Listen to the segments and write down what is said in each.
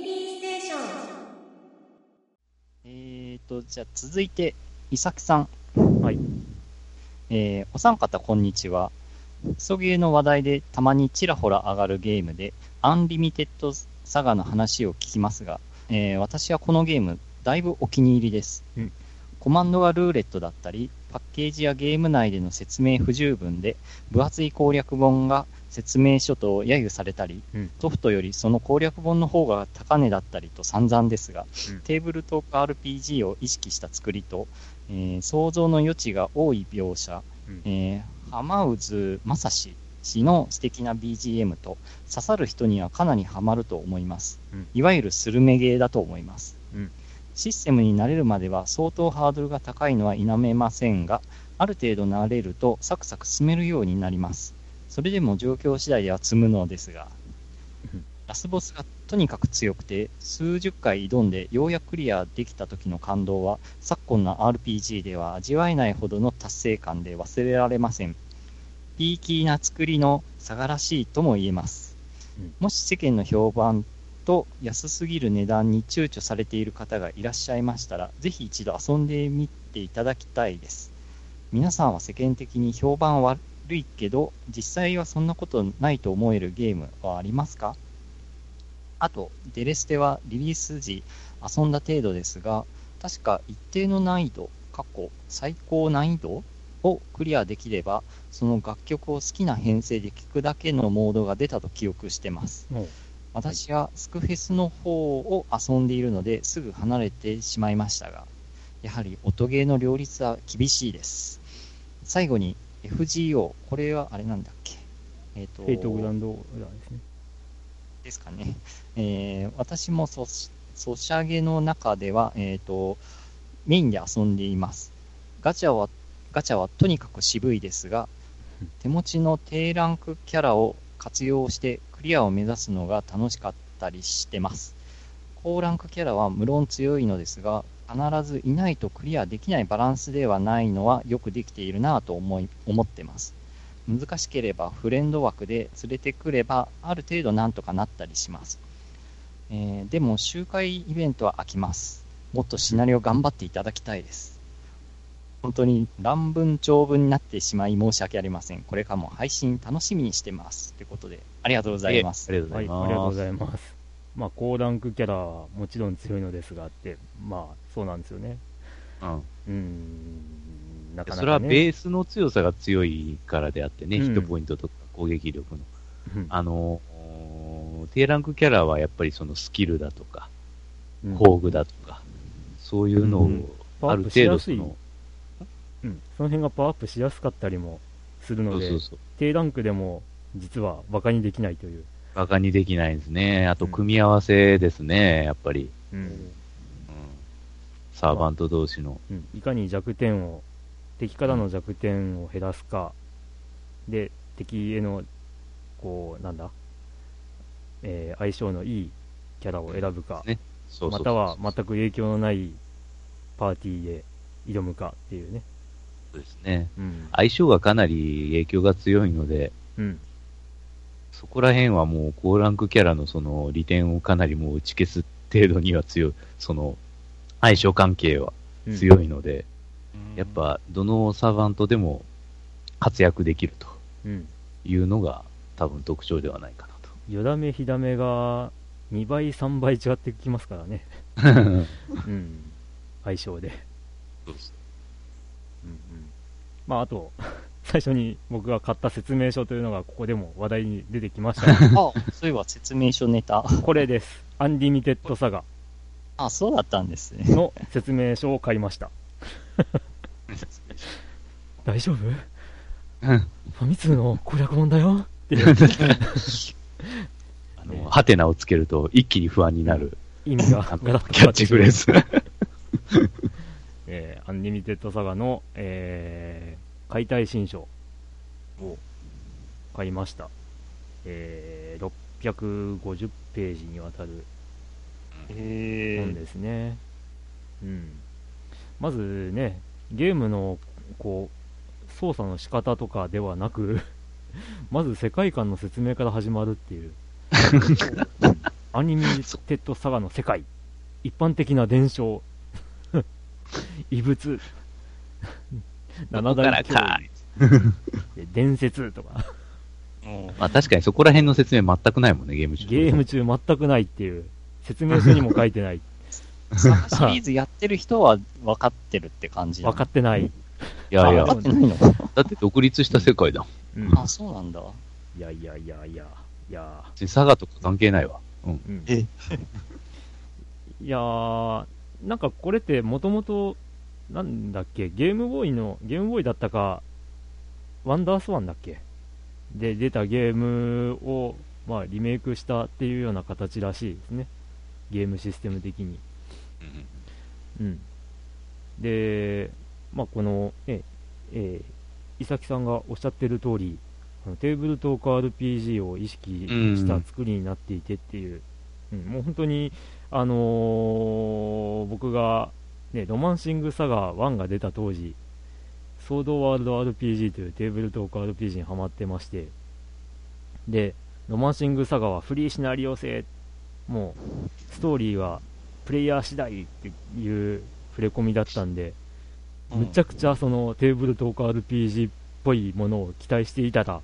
ミリーステーションえーと、じゃあ続いて、伊崎さん。はい。えーお三方こんにちは。クソゲーの話題でたまにちらほら上がるゲームで、アンリミテッドサガの話を聞きますが、えー私はこのゲーム、だいぶお気に入りです。うんコマンドがルーレットだったり、パッケージやゲーム内での説明不十分で、分厚い攻略本が説明書と揶揄されたり、うん。ソフトよりその攻略本の方が高値だったりと散々ですが、うん。テーブルトーク RPG を意識した作りと、えー想像の余地が多い描写、うん。えー浜渦正史氏の素敵な BGM と刺さる人にはかなりハマると思います、うん。いわゆるスルメゲーだと思います、うん。システムに慣れるまでは相当ハードルが高いのは否めませんがある程度慣れるとサクサク進めるようになりますそれでも状況次第では積むのですがうん。ラスボスがとにかく強くて数十回挑んでようやくクリアできた時の感動は昨今の RPG では味わえないほどの達成感で忘れられません。ピーキーな作りの差がらしいとも言えます、うん。もし世間の評判と安すぎる値段に躊躇されている方がいらっしゃいましたらぜひ一度遊んでみていただきたいです。皆さんは世間的に評判悪いけど実際はそんなことないと思えるゲームはありますか？あと、デレステはリリース時遊んだ程度ですが、確か一定の難易度、過去最高難易度をクリアできれば、その楽曲を好きな編成で聴くだけのモードが出たと記憶してます。私はスクフェスの方を遊んでいるのですぐ離れてしまいましたが、やはり音ゲーの両立は厳しいです。最後に FGO、これはあれなんだっけ？えっ、と、フェイトグランド裏ですね。ですかね。えー私もソソシャゲの中では、えっ、と、メインで遊んでいます。ガチャは、ガチャはとにかく渋いですがうん、手持ちの低ランクキャラを活用してクリアを目指すのが楽しかったりしてます。高ランクキャラは無論強いのですが、必ずいないとクリアできないバランスではないのはよくできているなぁと思い思ってます。難しければフレンド枠で連れてくればある程度なんとかなったりします、えーでも周回イベントは飽きますもっとシナリオ頑張っていただきたいです本当に乱文長文になってしまい申し訳ありませんこれからも配信楽しみにしてますということでありがとうございますありがとうごはい、ざいます。ありがとうございます。まあ、高ランクキャラはもちろん強いのですがって、まあ、そうなんですよね。うんうーん、なかなか、ね。それはベースの強さが強いからであってね、うんヒットポイントとか攻撃力の。うんあのー低ランクキャラはやっぱりそのスキルだとか、うん工具だとか、そういうのをある程度その、うん、その辺がパワーアップしやすかったりもするそので、うそうそう。低ランクでも実はバカにできないという。バカにできないですね。あと、うん組み合わせですね、やっぱり。うんうん。サーバント同士の。うん、いかに弱点を、敵からの弱点を減らすか、で、敵への、こう、なんだ、えー相性のいいキャラを選ぶか、ねまたは全く影響のないパーティーで挑むかっていうね。そうですね。うん。相性がかなり影響が強いので、うん。そこら辺はもう高ランクキャラのその利点をかなりもう打ち消す程度には強い、その相性関係はうん強いので、やっぱどのサーバントでも活躍できるとうん。いうのが多分特徴ではないかよだめ、ひだめが2倍、3倍違ってきますからね。なと。うん。相性で。そうですうんうん。まあ、あと、最初に僕が買った説明書というのがここでも話題に出てきましたがあそういえば説明書ネタこれです。アンリミテッドサガあそうだったんですねの説明書を買いました。大丈夫？うんファミ通の攻略本だよっていうあの、ハテナをつけると一気に不安になる、意味があのガラッとキャッチフレーズ。えーアンリミテッドサガの、えー解体新書を買いました。えー650ページにわたるへ本ですね。うん。まずね、ゲームの、こう、操作の仕方とかではなく、まず世界観の説明から始まるっていう。アニメテッドサガの世界、一般的な伝承、異物、七大か脅威、伝説とか、まあ確かにそこら辺の説明全くないもんね、ゲーム中。ゲーム中全くないっていう、説明書にも書いてない、サガシリーズやってる人は分かってるって感じなの？分かってない。いやいやあ、分かってないの？だって独立した世界だもん。うんあ、そうなんだ。いやいやいやいや、いや、別に佐賀とか関係ないわ。うん。うんえいやー、なんかこれってもともと、なんだっけ、ゲームボーイの、ゲームボーイだったか、ワンダースワンだっけ？で出たゲームを、まあ、リメイクしたっていうような形らしいですね。ゲームシステム的に。うん。で、まあ、この、え、えー、伊崎さんがおっしゃってる通り、テーブルトーク RPG を意識した作りになっていてっていう、うんもう本当に、あのー僕が、ね、ロマンシングサガ1が出た当時、ソードワールド RPG というテーブルトーク RPG にハマってまして、で、ロマンシングサガはフリーシナリオ制、もう、ストーリーはプレイヤー次第っていう触れ込みだったんで、むちゃくちゃそのテーブルトーク RPG っぽいものを期待していたら、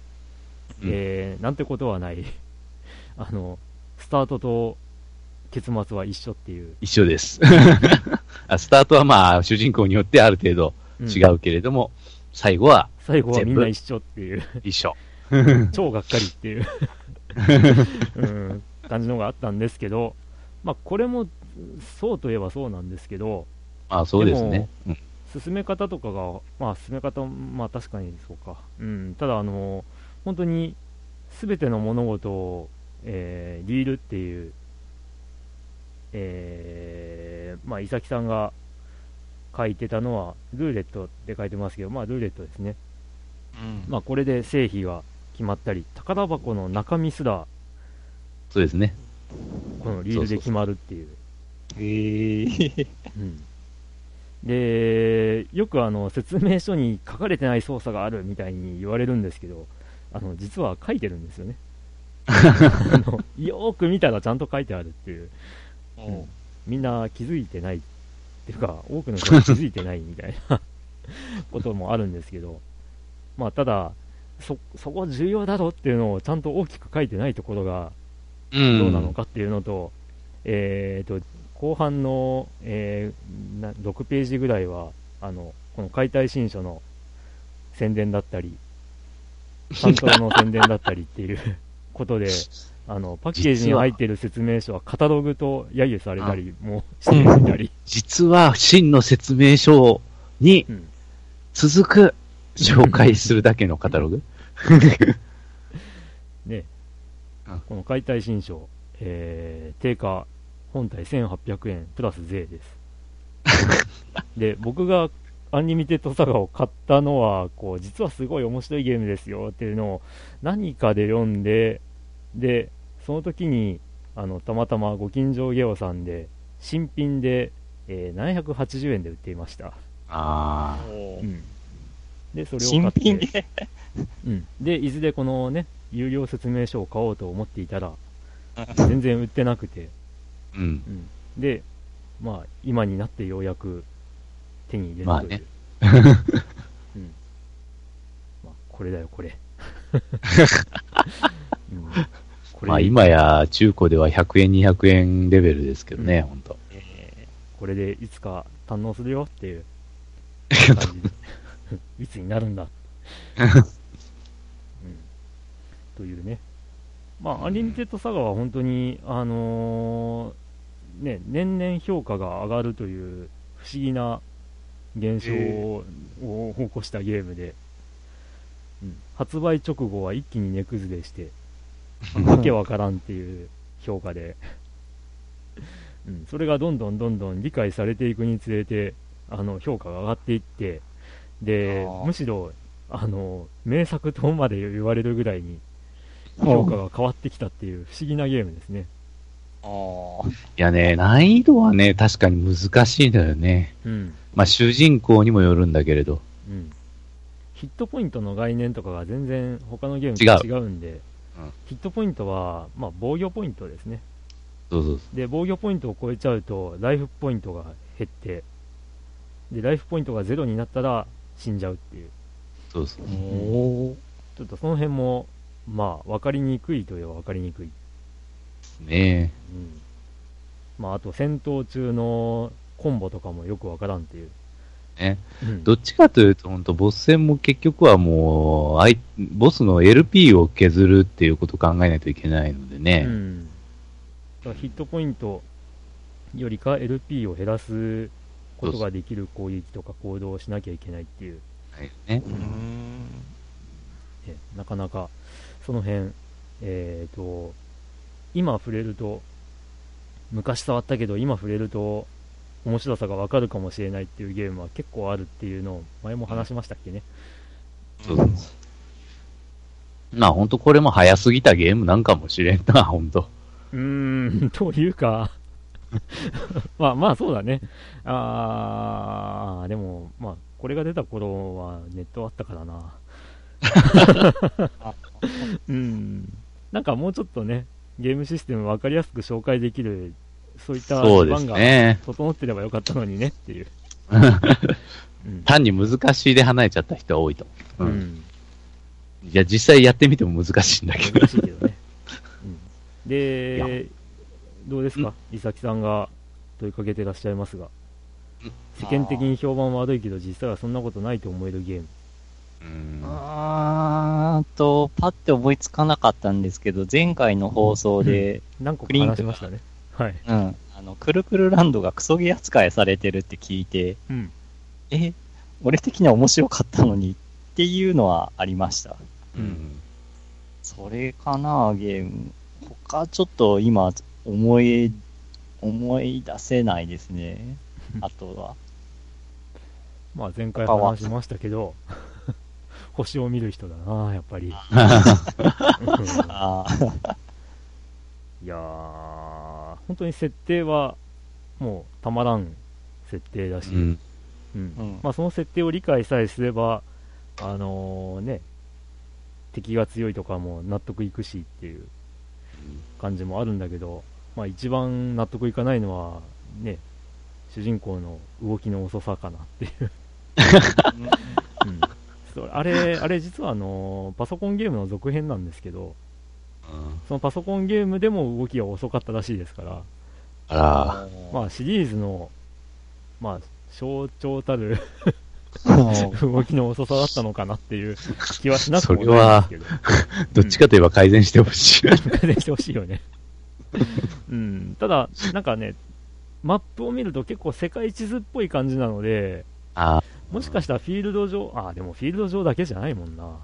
うんえーなんてことはない。あの、スタートと結末は一緒っていう。一緒です。あスタートはまあ、主人公によってある程度うん違うけれども、最後は最後はみんな一緒っていう、一緒。超がっかりっていう、うん、感じのがあったんですけど、まあ、これもそうといえばそうなんですけど、まあそうですね。うん進め方とかが、まあ、進め方、まあ確かにそうか、うん、ただ、あの本当にすべての物事を、えーリールっていう、えーまあ、伊崎さんが書いてたのは、ルーレットって書いてますけど、まあ、ルーレットですね。うんまあ、これで成否が決まったり、宝箱の中身すら、そうですね。このリールで決まるっていう。へえ。うんで、よくあの説明書に書かれてない操作があるみたいに言われるんですけど、あの実は書いてるんですよね。あのよーく見たらちゃんと書いてあるっていう、うんみんな気づいてないっていうか、多くの人が気づいてないみたいな こともあるんですけど、まあただ、そ、そこ重要だろっていうのをちゃんと大きく書いてないところがうん。どうなのかっていうのと、えー、と後半の、えーな6ページぐらいはあのこの解体新書の宣伝だったり、サントラの宣伝だったりっていう ことで、あのパッケージに入っている説明書はカタログと揶揄されたりもしてみたり、実は真の説明書にうん。続く紹介するだけのカタログ。ねうん、この解体新書、えー定価本体1800円プラス税です。で、僕がアンリミテッドサガを買ったのは、こう、実はすごい面白いゲームですよっていうのを何かで読んで、で、その時に、あの、たまたまご近所ゲオさんで、新品で、えー780円で売っていました。あうん。で、それを買新って。品で？うん、で、いずれこのね、有料説明書を買おうと思っていたら、全然売ってなくて、あ。うん。うん、で、まあ、今になってようやく手に入れるという。まあね うん。まあ、これだよ、これ。うん、これまあ今や中古では100円、200円レベルですけどね、ほんと。えこれでいつか堪能するよっていう 感じでいつになるんだ、うん、というね。まあアンリミテッドサガは本当にあのーね年々評価が上がるという不思議な現象を起こしたゲームで、うん。発売直後は一気に値崩れして わけわからんっていう評価で、うん、それがどんどんどんどん理解されていくにつれて、あの、評価が上がっていって、でむしろ、あの、名作とまで言われるぐらいに、評価が変わってきたっていう不思議なゲームですね。ー、ああ。いやね、難易度はね、確かに難しいんだよね。うん。まあ主人公にもよるんだけれど。うん。ヒットポイントの概念とかが全然他のゲームと違うんで、うんヒットポイントは、まあ、防御ポイントですね。そうそうで、防御ポイントを超えちゃうと、ライフポイントが減って、で、ライフポイントがゼロになったら死んじゃうっていう。そうそう。おちょっとその辺も、まあ、分かりにくいといえば分かりにくい。ねうん。まあ、あと戦闘中のコンボとかもよく分からんっていう。ねうん、どっちかというと、本当ボス戦も結局はもう、あいボスの LP を削るっていうことを考えないといけないのでうね。ん。だからヒットポイントよりか LP を減らすことができる攻撃とか行動をしなきゃいけないっていう、はいねー。うん。ねなかなかその辺、えー、と今触れると昔触ったけど今触れると面白さがわかるかもしれないっていうゲームは結構あるっていうのを前も話しましたっけね、そうそうそうまあ本当これも早すぎたゲームなんかもしれんな、本当。うーんというか まあまあそうだね。あーでもまあこれが出た頃はネットあったからな うんなんかもうちょっとねゲームシステム分かりやすく紹介できるそういったそうです基盤がね。整ってればよかったのにねっていう。うん単に難しいで離れちゃった人は多いと思う。うん。うんいや、実際やってみても難しいんだけど。難しいけどね。うんいで、どうですか、伊崎さんが問いかけてらっしゃいますが、世間的に評判悪いけど、実際はそんなことないと思えるゲーム。うんあーと、パッて思いつかなかったんですけど、前回の放送で、何個か話しましたね。はい。うん、あの、くるくるランドがクソゲー扱いされてるって聞いて、うん。え、俺的には面白かったのにっていうのはありました。うん。それかな、ゲーム。他ちょっと今、思い、思い出せないですね。あとは。まあ前回話しましたけど、星を見る人だな、やっぱり。いやー、本当に設定は、もうたまらん設定だし、うん。まあ、その設定を理解さえすれば、あのね、敵が強いとかも納得いくしっていう感じもあるんだけど、まあ、一番納得いかないのは、ね、主人公の動きの遅さかなっていう。あれ、あれ実はあのパソコンゲームの続編なんですけど、そのパソコンゲームでも動きが遅かったらしいですから、あら、まあ、シリーズの、まあ、象徴たるうん。動きの遅さだったのかなっていう気はしなくもないんですけど、どっちかといえば改善してほしい。改善してほしいよね。うん、ただ、なんかね、マップを見ると結構世界地図っぽい感じなので、あもしかしたらフィールド上、あ、でもフィールド上だけじゃないもんな。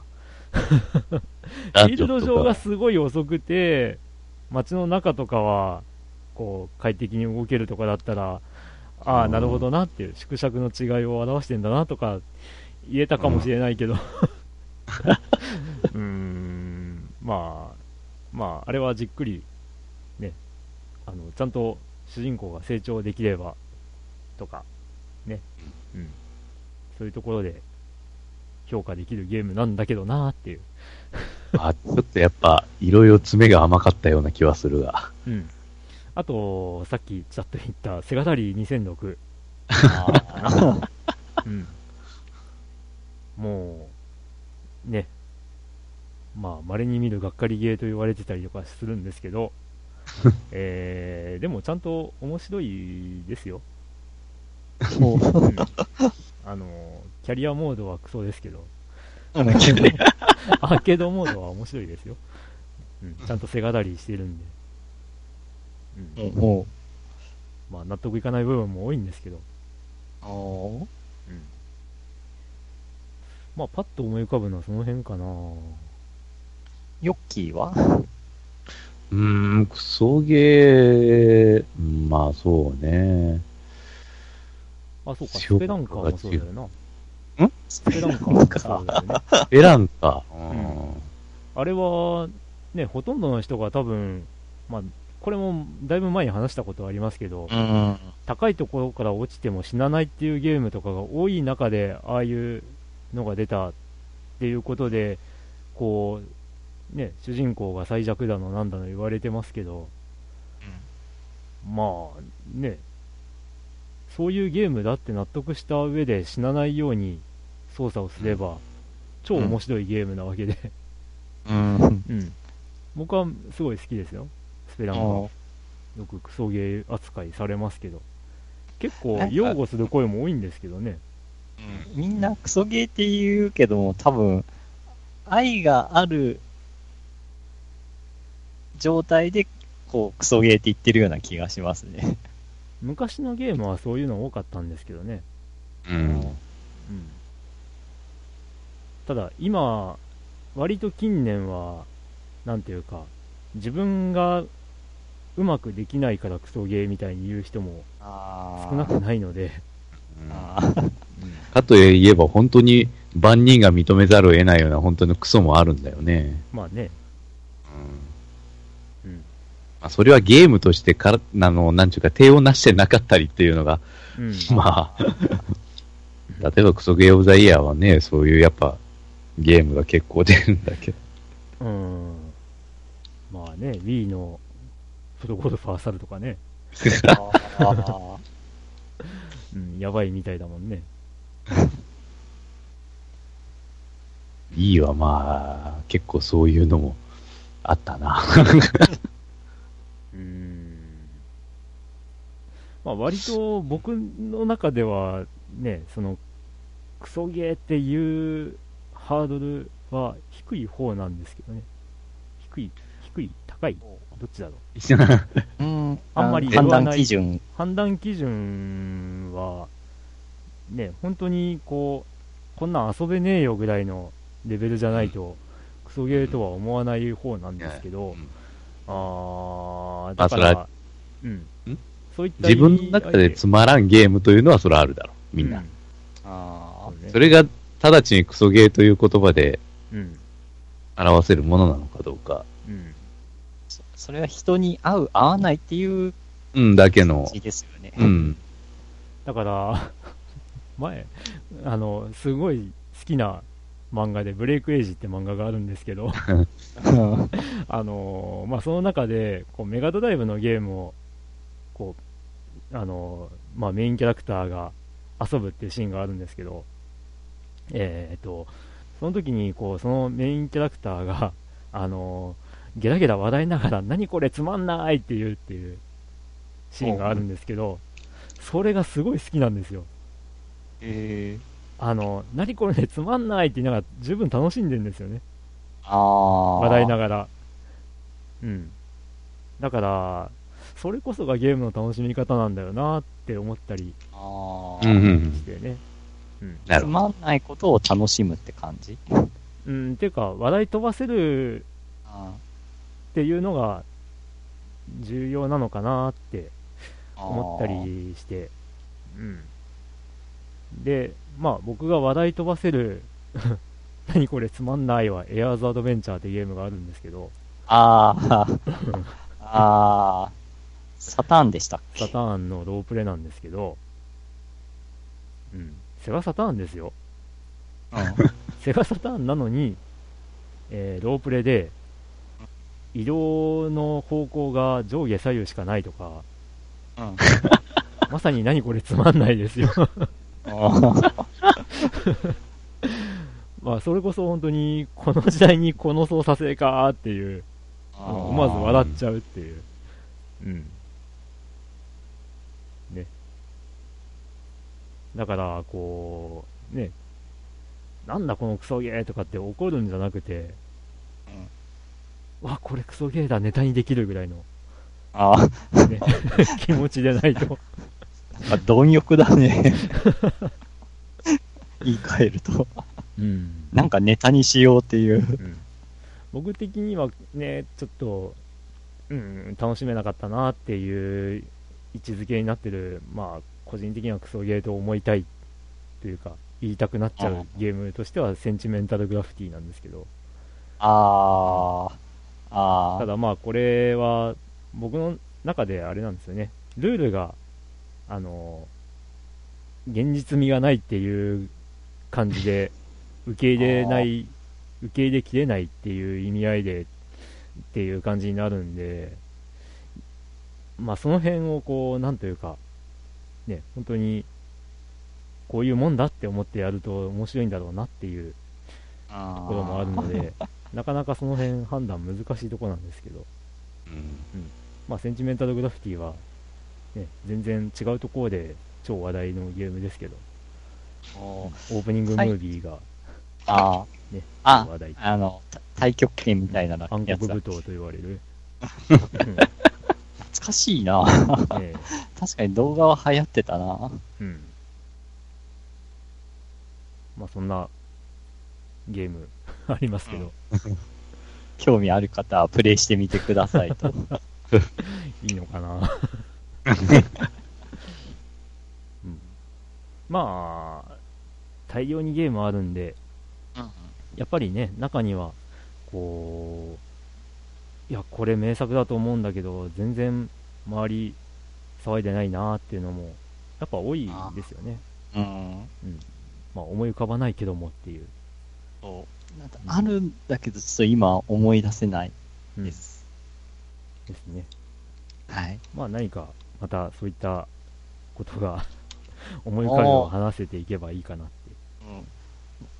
フあィールド上がすごい遅くて、街の中とかは、こう、快適に動けるとかだったら、ああ、うん。なるほどなっていう、縮尺の違いを表してんだなとか、言えたかもしれないけど、うーん、まあ、まあ、あれはじっくり、ね、あの、ちゃんと主人公が成長できれば、とか、ね、うん、そういうところで評価できるゲームなんだけどなーっていう。あ、ちょっとやっぱ、いろいろ詰めが甘かったような気はするが。うん。あと、さっきちらっと言った、セガダリー2006。あうん。もう、ね。まあ、稀に見るがっかりゲーと言われてたりとかするんですけど、えー、でもちゃんと面白いですよ。ーもううん、あの、キャリアモードはクソですけど、あのけどア。ーケードモードは面白いですよ。うん、ちゃんとセガダリーしてるんで。うん、もまあ、納得いかない部分も多いんですけど、う、おーまあ、パッと思い浮かぶのはその辺かな。ヨッキーは？うーん、クソゲー、うんまあそうね。あ、そうか、スペランカーもそうだよな。ん？スペランカーもそうだよね。エランか。ううんん。あれは、ね、ほとんどの人が多分、まあ、これもだいぶ前に話したことはありますけど、うん。高いところから落ちても死なないっていうゲームとかが多い中で、ああいうのが出たっていうことで、こう、ね、主人公が最弱だのなんだの言われてますけど、まあね、そういうゲームだって納得した上で死なないように操作をすれば、超面白いゲームなわけで、うん。うん。僕はすごい好きですよ、スペランカ。よくクソゲー扱いされますけど。結構擁護する声も多いんですけどね。みんなクソゲーって言うけども、多分、愛がある状態で、こう、クソゲーって言ってるような気がしますね。昔のゲームはそういうの多かったんですけどね。うん。うん。ただ、今、割と近年は、なんていうか、自分がうまくできないからクソゲーみたいに言う人もあ少なくないので、かといえば本当に万人が認めざるを得ないような本当のクソもあるんだよね。まあね、あ、それはゲームとしてから、あの、なんちゅうか、手をなしてなかったりっていうのが、うん。まあ、例えばクソゲーオブザイヤーはね、そういうやっぱ、ゲームが結構出るんだけど。うん。まあね、Wii のプロゴルファーサルとかね、うん、やばいみたいだもんね。いいはまあ、結構そういうのもあったな。まあ割と僕の中ではね、その、クソゲーっていうハードルは低い方なんですけどね。低い、低い、高い、どっちだろう。うん。あんまり言判断基準。判断基準は、ね、本当にこう、こんなん遊べねえよぐらいのレベルじゃないと、クソゲーとは思わない方なんですけど、あー、まだからあそれは、うんん。そういった自分の中でつまらんゲームというのはそれはあるだろう、みんな。うあそれが直ちにクソゲーという言葉でうん。表せるものなのかどうか。うん。そそれは人に合う、合わないっていううん、だけの感。じですよね。うん。だから、前、あの、すごい好きな漫画で、ブレイクエイジって漫画があるんですけど、うん あのーまあ、その中で、こう、メガドライブのゲームを、こう、あのーまあ、メインキャラクターが遊ぶっていうシーンがあるんですけど、えーっと、その時に、こう、そのメインキャラクターが、あのーゲラゲラ笑いながら、何これつまんないって言うっていうシーンがあるんですけど、それがすごい好きなんですよ。えー、あの、何これね、つまんないって言いながら十分楽しんでるんですよね。ああ。笑いながら。うん。だから、それこそがゲームの楽しみ方なんだよなって思ったりああ。うんうんうんしてね。うん。つ。まんないことを楽しむって感じ？うん、ていうか、話題飛ばせるあっていうのが重要なのかなってー思った。りして。うん。で、まあ僕が話題飛ばせる 何これつまんないわ、エアーズアドベンチャーってゲームがあるんですけど、あ あ。ああ。サターンでしたっけ？サターンのロープレなんですけど、うん。セガサターンですよ。セガサターンなのに、えーロープレで、移動の方向が上下左右しかないとか。まさに何これつまんないですよ。まあ、それこそ本当に、この時代にこの操作性かーっていう、思わず笑っちゃうっていう。うん。だから、こう、ね、なんだこのクソゲーとかって怒るんじゃなくて、わ、これクソゲーだ、ネタにできるぐらいの、ああ。ね、気持ちでないと。あ、貪欲だね。言い換えると。うん。なんかネタにしようっていう。うん僕的にはね、ちょっと、うん、楽しめなかったなっていう位置づけになってる、まあ、個人的にはクソゲーと思いたいというか、言いたくなっちゃうゲームとしては、センチメンタルグラフィティなんですけど、ああ。ああ。ただまあ、これは、僕の中であれなんですよね、ルールが、あの、現実味がないっていう感じで、受け入れない、受け入れきれないっていう意味合いでっていう感じになるんで、まあその辺をこう、なんというか、ね、本当に、こういうもんだって思ってやると面白いんだろうなっていうとところもあるので、なかなかその辺判断難しいところなんですけど、うん。まあセンチメンタルグラフィティは、ね、全然違うところで超話題のゲームですけど、オープニングムービーが、あね、あ話題、あ、あの、た太極拳みたいな暗やつだ。黒舞踏と言われる、懐 かしいな。うんね確かに動画は流行ってたな。うん。まあそんなゲーム ありますけど、興味ある方はプレイしてみてくださいと。いいのかな、うん、まあ大量にゲームあるんでやっぱりね中にはこういやこれ名作だと思うんだけど全然周り騒いでないなっていうのもやっぱ多いですよねうん。まあ思い浮かばないけどもっていう、そう。なんかあるんだけど、ちょっと今思い出せないうんで。ですす。ねはい。まあ何かまたそういったことが 思い浮かべを話せていけばいいかなって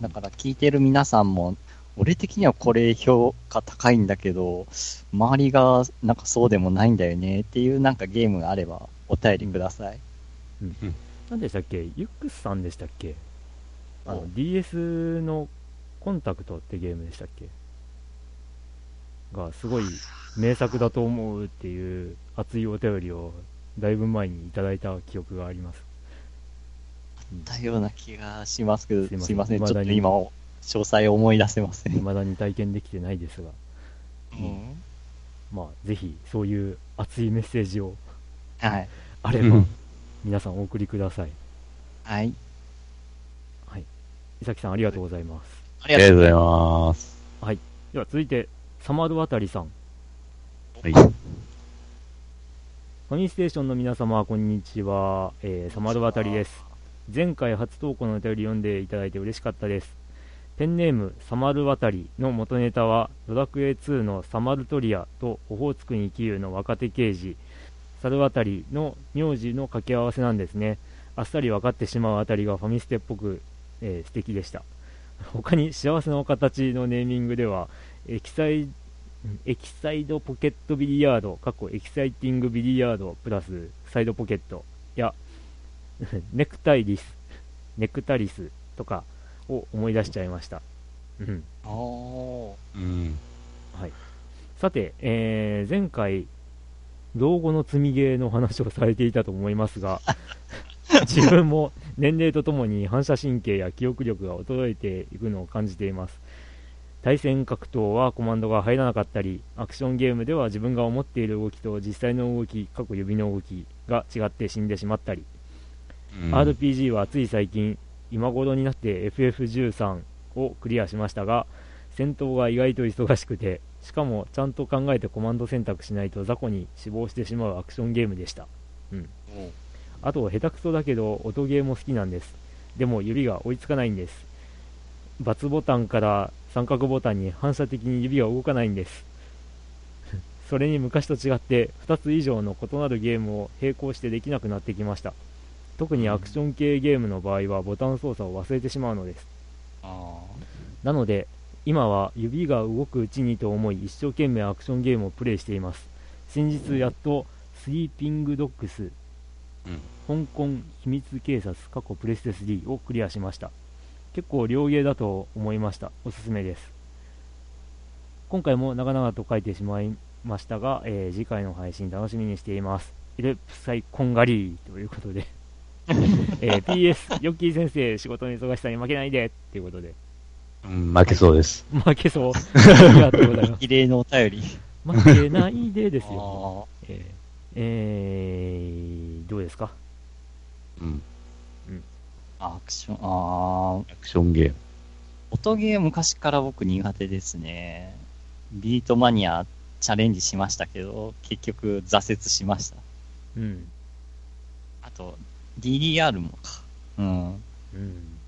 だから聞いてる皆さんも、俺的にはこれ評価高いんだけど、周りがなんかそうでもないんだよねっていうなんかゲームがあればお便りください。何でしたっけ？ユックスさんでしたっけ？あのお。DS のコンタクトってゲームでしたっけ？がすごい名作だと思うっていう熱いお便りをだいぶ前にいただいた記憶があります。だような気がしますけど、すいません。ちょっと今、詳細思い出せません。未だに体験できてないですが、うんまあぜひそういう熱いメッセージをはい。あればうん皆さんお送りください。はい。伊崎さんありがとうございます。ありがとうございます。では続いて、サマール渡りさん。はい。ファミステーションの皆様、こんにちは。えー、サマル渡りです。前回初投稿のお便り読んでいただいて嬉しかったです。ペンネーム、サマル渡りの元ネタは、ドラクエ2のサマルトリアとオホーツクに生きるの若手刑事、サル渡りの名字の掛け合わせなんですね。あっさり分かってしまうあたりがファミステっぽく、えー素敵でした。他に幸せの形のネーミングでは、エキサイエキサイドポケットビリヤード、過去エキサイティングビリヤードプラスサイドポケットや ネクタイリス、ネクタリスとかを思い出しちゃいました。うん、おーうん。はい。さて、えー前回、老後の積みゲーの話をされていたと思いますが、自分も年齢とともに反射神経や記憶力が衰えていくのを感じています。対戦格闘はコマンドが入らなかったり、アクションゲームでは自分が思っている動きと実際の動き、過去指の動きが違って死んでしまったり、うん RPG はつい最近、今頃になって FF13 をクリアしましたが、戦闘が意外と忙しくて、しかもちゃんと考えてコマンド選択しないと雑魚に死亡してしまうアクションゲームでした。うん。あと、下手くそだけど、音ゲーも好きなんです。でも、指が追いつかないんです。×ボタンから三角ボタンに反射的に指が動かないんです。それに昔と違って、2つ以上の異なるゲームを並行してできなくなってきました。特にアクション系ゲームの場合はボタン操作を忘れてしまうのです。あなので、今は指が動くうちにと思い一生懸命アクションゲームをプレイしています。先日やっと、スリーピングドッグス、香港秘密警察過去プレステ3をクリアしました。結構良ゲーだと思いました。おすすめです。今回も長々と書いてしまいましたが、えー次回の配信楽しみにしています。イレプサイコンガリーということで、えー PS、ヨッキー先生、仕事の忙しさに負けないでっていうことで、うん、負けそうです。負けそう。ありがとうございまー異例のお便り。す。負けないでですよ。あえーえーどうですか？うん。ーアクション、あーアクションゲーム。音ゲー昔から僕苦手ですね。ビートマニアチャレンジしましたけど、結局挫折しました。うん。あと、DDR もか。うん。うん。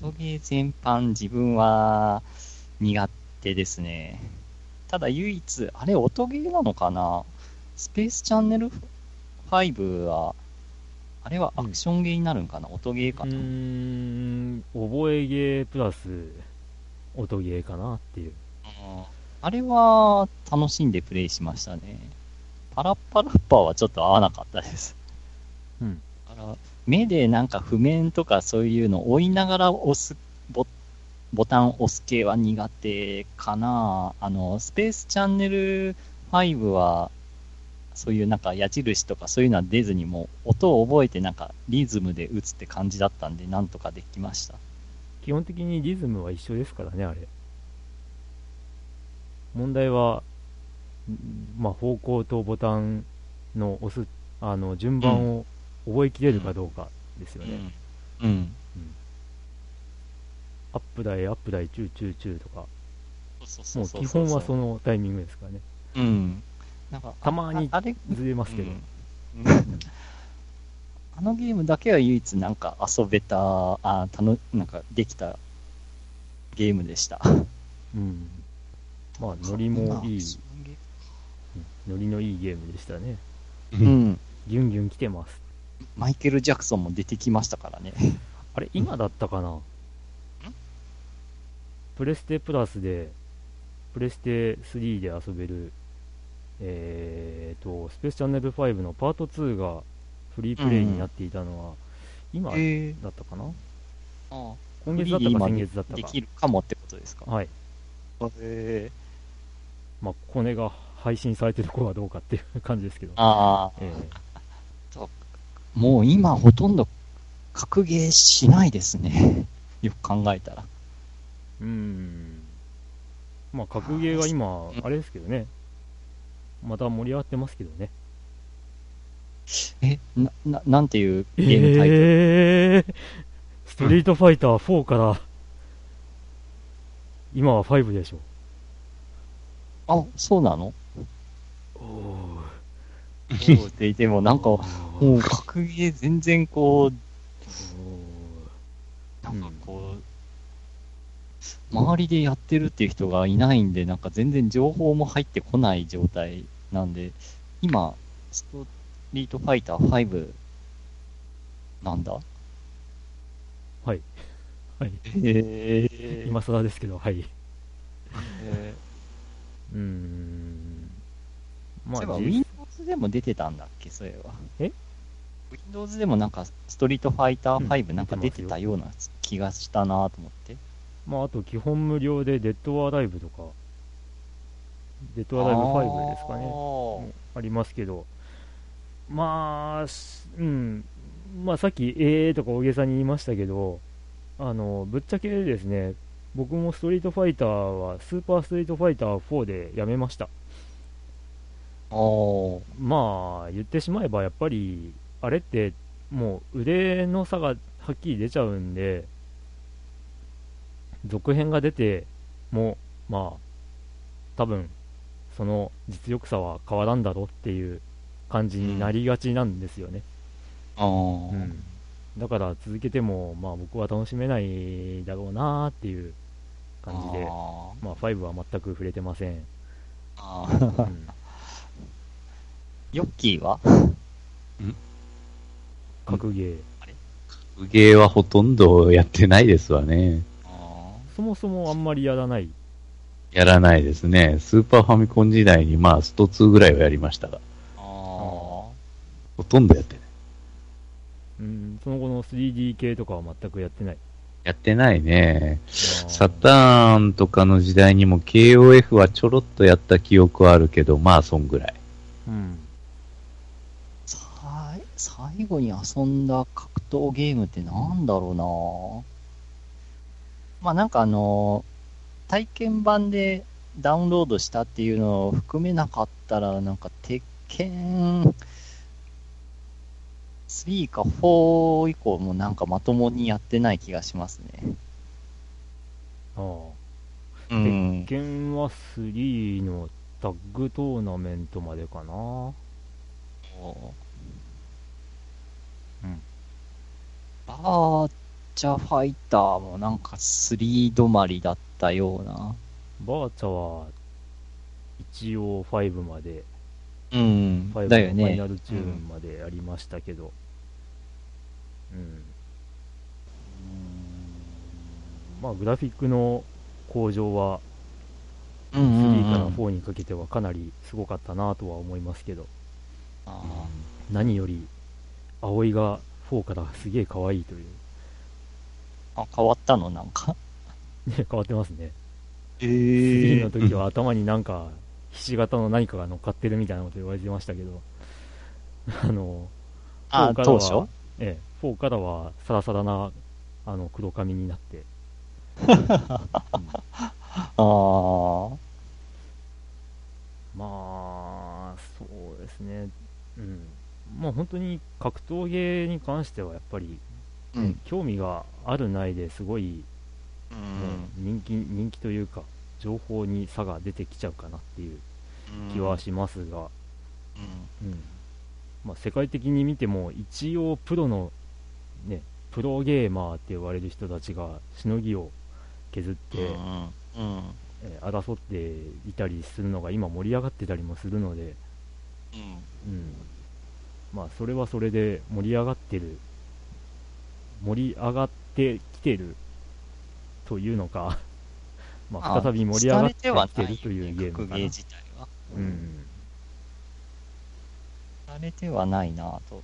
音ゲー全般自分は苦手ですね。ただ唯一、あれ音ゲーなのかな？スペースチャンネル5は、あれはアクションゲーになるんかな、音ゲーかな、ん、覚えゲープラス、音ゲーかなっていう。うんあれは楽しんでプレイしましたね。パラッパラッパーはちょっと合わなかったです。うん。だから目でなんか譜面とかそういうのを追いながら押すボ、ボタンを押す系は苦手かな。あの、スペースチャンネル5は、そういうなんか矢印とかそういうのは出ずにもう音を覚えてなんかリズムで打つって感じだったんでなんとかできました。基本的にリズムは一緒ですからね、あれ。問題は、まあ、方向とボタンの押す、あの、順番を覚えきれるかどうかですよね。うん。うん。アップ台、アップ台、チューチューチューとか、もう基本はそのタイミングですからね。うん。なんか、たまにああれ、ずれますけど。うん あのゲームだけは唯一なんか遊べた、あたのなんかできたゲームでした。うん。まあ、ノリもいい、そノリのいいゲームでしたね。ううん。ギュンギュン来てます。マイケル・ジャクソンも出てきましたからね。あれ、今だったかな？プレステプラスで、プレステ3で遊べる、えーと、スペースチャンネル5のパート2がフリープレイになっていたのは、今だえったかな？あ今月だったか先月だったか。できるかもってことですか。はい。へまあ、これが配信されてる子はどうかっていう感じですけど。あえあ、もう今ほとんど格ゲーしないですね。よく考えたら。ーうーん。まあ、格ゲーは今、あれですけどね。また盛り上がってますけどね。え、な、な、なんていうゲームタイトル、えー、ストリートファイター4から、今は5でしょ。あ、そうなの？おそうって言ってもなんか、もう格ゲー全然こう、なんかこう、周りでやってるっていう人がいないんで、なんか全然情報も入ってこない状態なんで、今、ストリートファイター5なんだ？はい。はい。へえ今更ですけど、はい。えうーん。ー、そういえばじ Windows でも出てたんだっけ、そういえ？Windows でもなんか、ストリートファイター5うん。なんか出てたような気がしたなと思って。まあ、あと基本無料でデッドアライブとか、デッドアライブ5ですかね。ね。ありますけど、まあ、すうん、まあさっき、えーとか大げさに言いましたけど、あの、ぶっちゃけですね、僕もストリートファイターは、スーパーストリートファイター4でやめました。まあ、言ってしまえば、やっぱり、あれって、もう腕の差がはっきり出ちゃうんで、続編が出ても、まあ、多分その実力差は変わらんだろうっていう感じになりがちなんですよね。あー。うん。だから続けても、まあ、僕は楽しめないだろうなっていう感じで、あまあ、5は全く触れてません。ーあー。うんヨッキーは？格ゲー。ゲーはほとんどやってないですわね。あそもそもあんまりやらない。やらないですね。スーパーファミコン時代にまあスト2ぐらいはやりましたが、ほとんどやってない。うん、その後の 3D 系とかは全くやってない。やってないね。サターンとかの時代にも KOF はちょろっとやった記憶はあるけど、まあそんぐらい。うん。最後に遊んだ格闘ゲームってなんだろうなまあなんかあの体験版でダウンロードしたっていうのを含めなかったら、なんか鉄拳3か4以降もなんかまともにやってない気がしますね。ああ。うん。鉄拳は3のタッグトーナメントまでかな。うんバーチャファイターもなんか3止まりだったような。バーチャは一応5までうん。5のだよねファイナ。ルチューンまでやりましたけど、うん。まあ、グラフィックの向上は、うんうん3からうん。4にかけてはかなりすごかったなとは思いますけど、あ何より、葵が4からすげえ可愛いという、ーあ、変わったの？なんか。ね、変わってますね。え3の時は頭になんか、ひし形の何かが乗っかってるみたいなこと言われてましたけど、あの、あ、4からは当初？ええ、4からはサラサラな、あの、黒髪になって、ああ。まあ、そうですね。うん。まあ本当に格闘ゲーに関してはやっぱり、うん。興味があるないですごい、うもう人気、人気というか、情報に差が出てきちゃうかなっていう気はしますが、うん。まあ世界的に見ても、一応プロの、ね、プロゲーマーって呼ばれる人たちがしのぎを削って、うん。うん。えー争っていたりするのが今盛り上がってたりもするので、うん、まあそれはそれで盛り上がってる。盛り上がってきてるというのか。まあ再び盛り上がってきてるというゲームかな。格ゲー自体は。うんされてはないなと。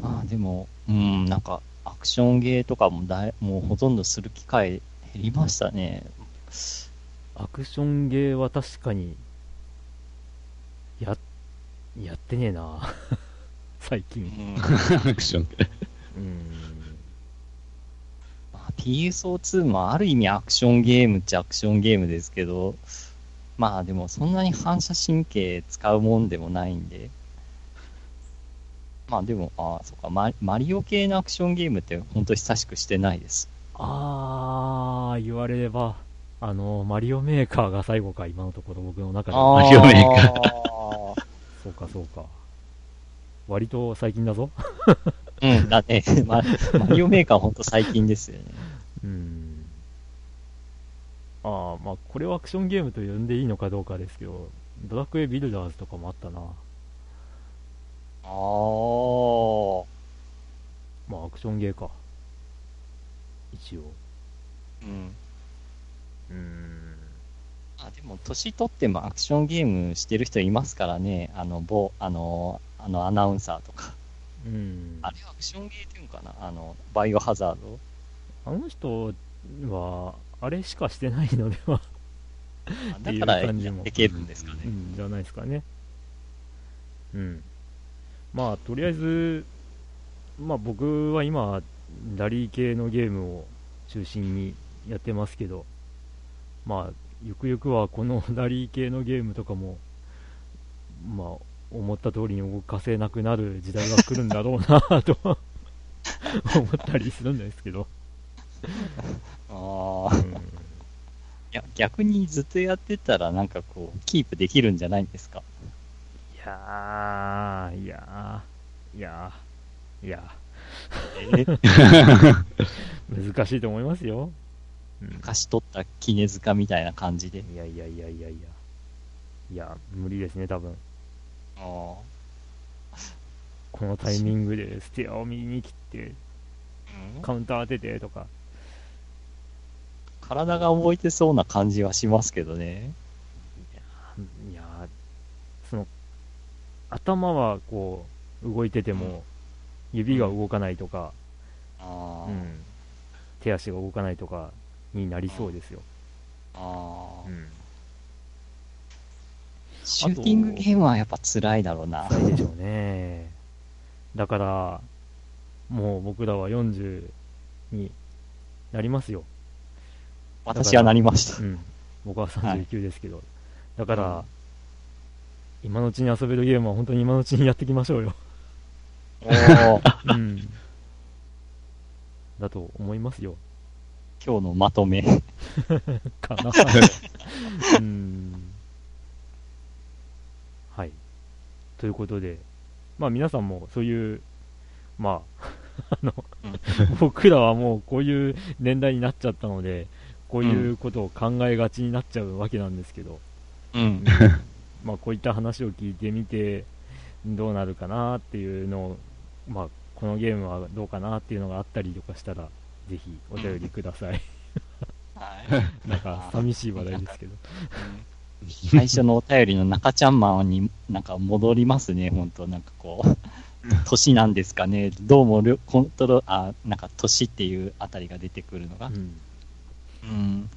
まあでも、うん、なんか、アクションゲーとかもだい、もうほとんどする機会減りましたね。アクションゲーは確かにやっやってねえな 最う近ん。アクション。うんまあ PSO2 もある意味アクションゲームっちゃアクションゲームですけど、まあでもそんなに反射神経使うもんでもないんで。まあでも、ああ、そっかマ、マリオ系のアクションゲームって本当久しくしてないです。あー言われればあのマリオメーカーが最後か今のところ僕の中であマリオメーカー。そうかそうか割と最近だぞ うん、だね。ま、マリオメーカーほんと最近ですよね。うんああまあこれをアクションゲームと呼んでいいのかどうかですけどドラクエビルダーズとかもあったなあー。まあアクションゲーか一応うん。うんあ、でも、年取ってもアクションゲームしてる人いますからね。あの、某、あの、あの、アナウンサーとか。うんあれアクションゲーっていうんかな？あの、バイオハザード？あの人はあれしかしてないのではあていうだから感じもやっていけるんですかね。うん、じゃないですかね。うん。まあ、とりあえず、まあ僕は今、ラリー系のゲームを中心にやってますけど、まあ、ゆくゆくはこのラリー系のゲームとかも、まあ、思った通りに動かせなくなる時代が来るんだろうなと思ったりするんですけど、ああ。いうん、や、逆にずっとやってたら、なんかこう、キープできるんじゃないんですか？いやー、いやー、いやー、いやえーー、難しいと思いますよ。うん昔取った絹塚みたいな感じで。いやいやいやいやいや。いや、無理ですね、多分。あ このタイミングでステアを右に切って、ーカウンター当ててとか。体が動いてそうな感じはしますけどね。いやー、その、頭はこう、動いてても、指が動かないとか、ああ、うん、手足が動かないとかになりそうですよ。ああ、うん。シューティングゲームはやっぱ辛いだろうな。辛いでしょうね。だから、もう僕らは40になりますよ。私はなりましたう。ん。僕は39ですけど。だから、今のうちに遊べるゲームは本当に今のうちにやっていきましょうよ。おー うん。だと思いますよ。今日のまとめ。かな。うん。はい。ということで、まあ皆さんもそういう、まあ、あの、僕らはもうこういう年代になっちゃったので、こういうことを考えがちになっちゃうわけなんですけど、うん。まあ、こういった話を聞いてみて、どうなるかなっていうのを、まあ、このゲームはどうかなっていうのがあったりとかしたら、ぜひお便りください。はい。なんか、寂しい話題ですけど。最初のお便りの中ちゃんマンになんか戻りますね、本当なんかこう、年なんですかね、どうもコントロあ、なんか年っていうあたりが出てくるのがう、ん。うん。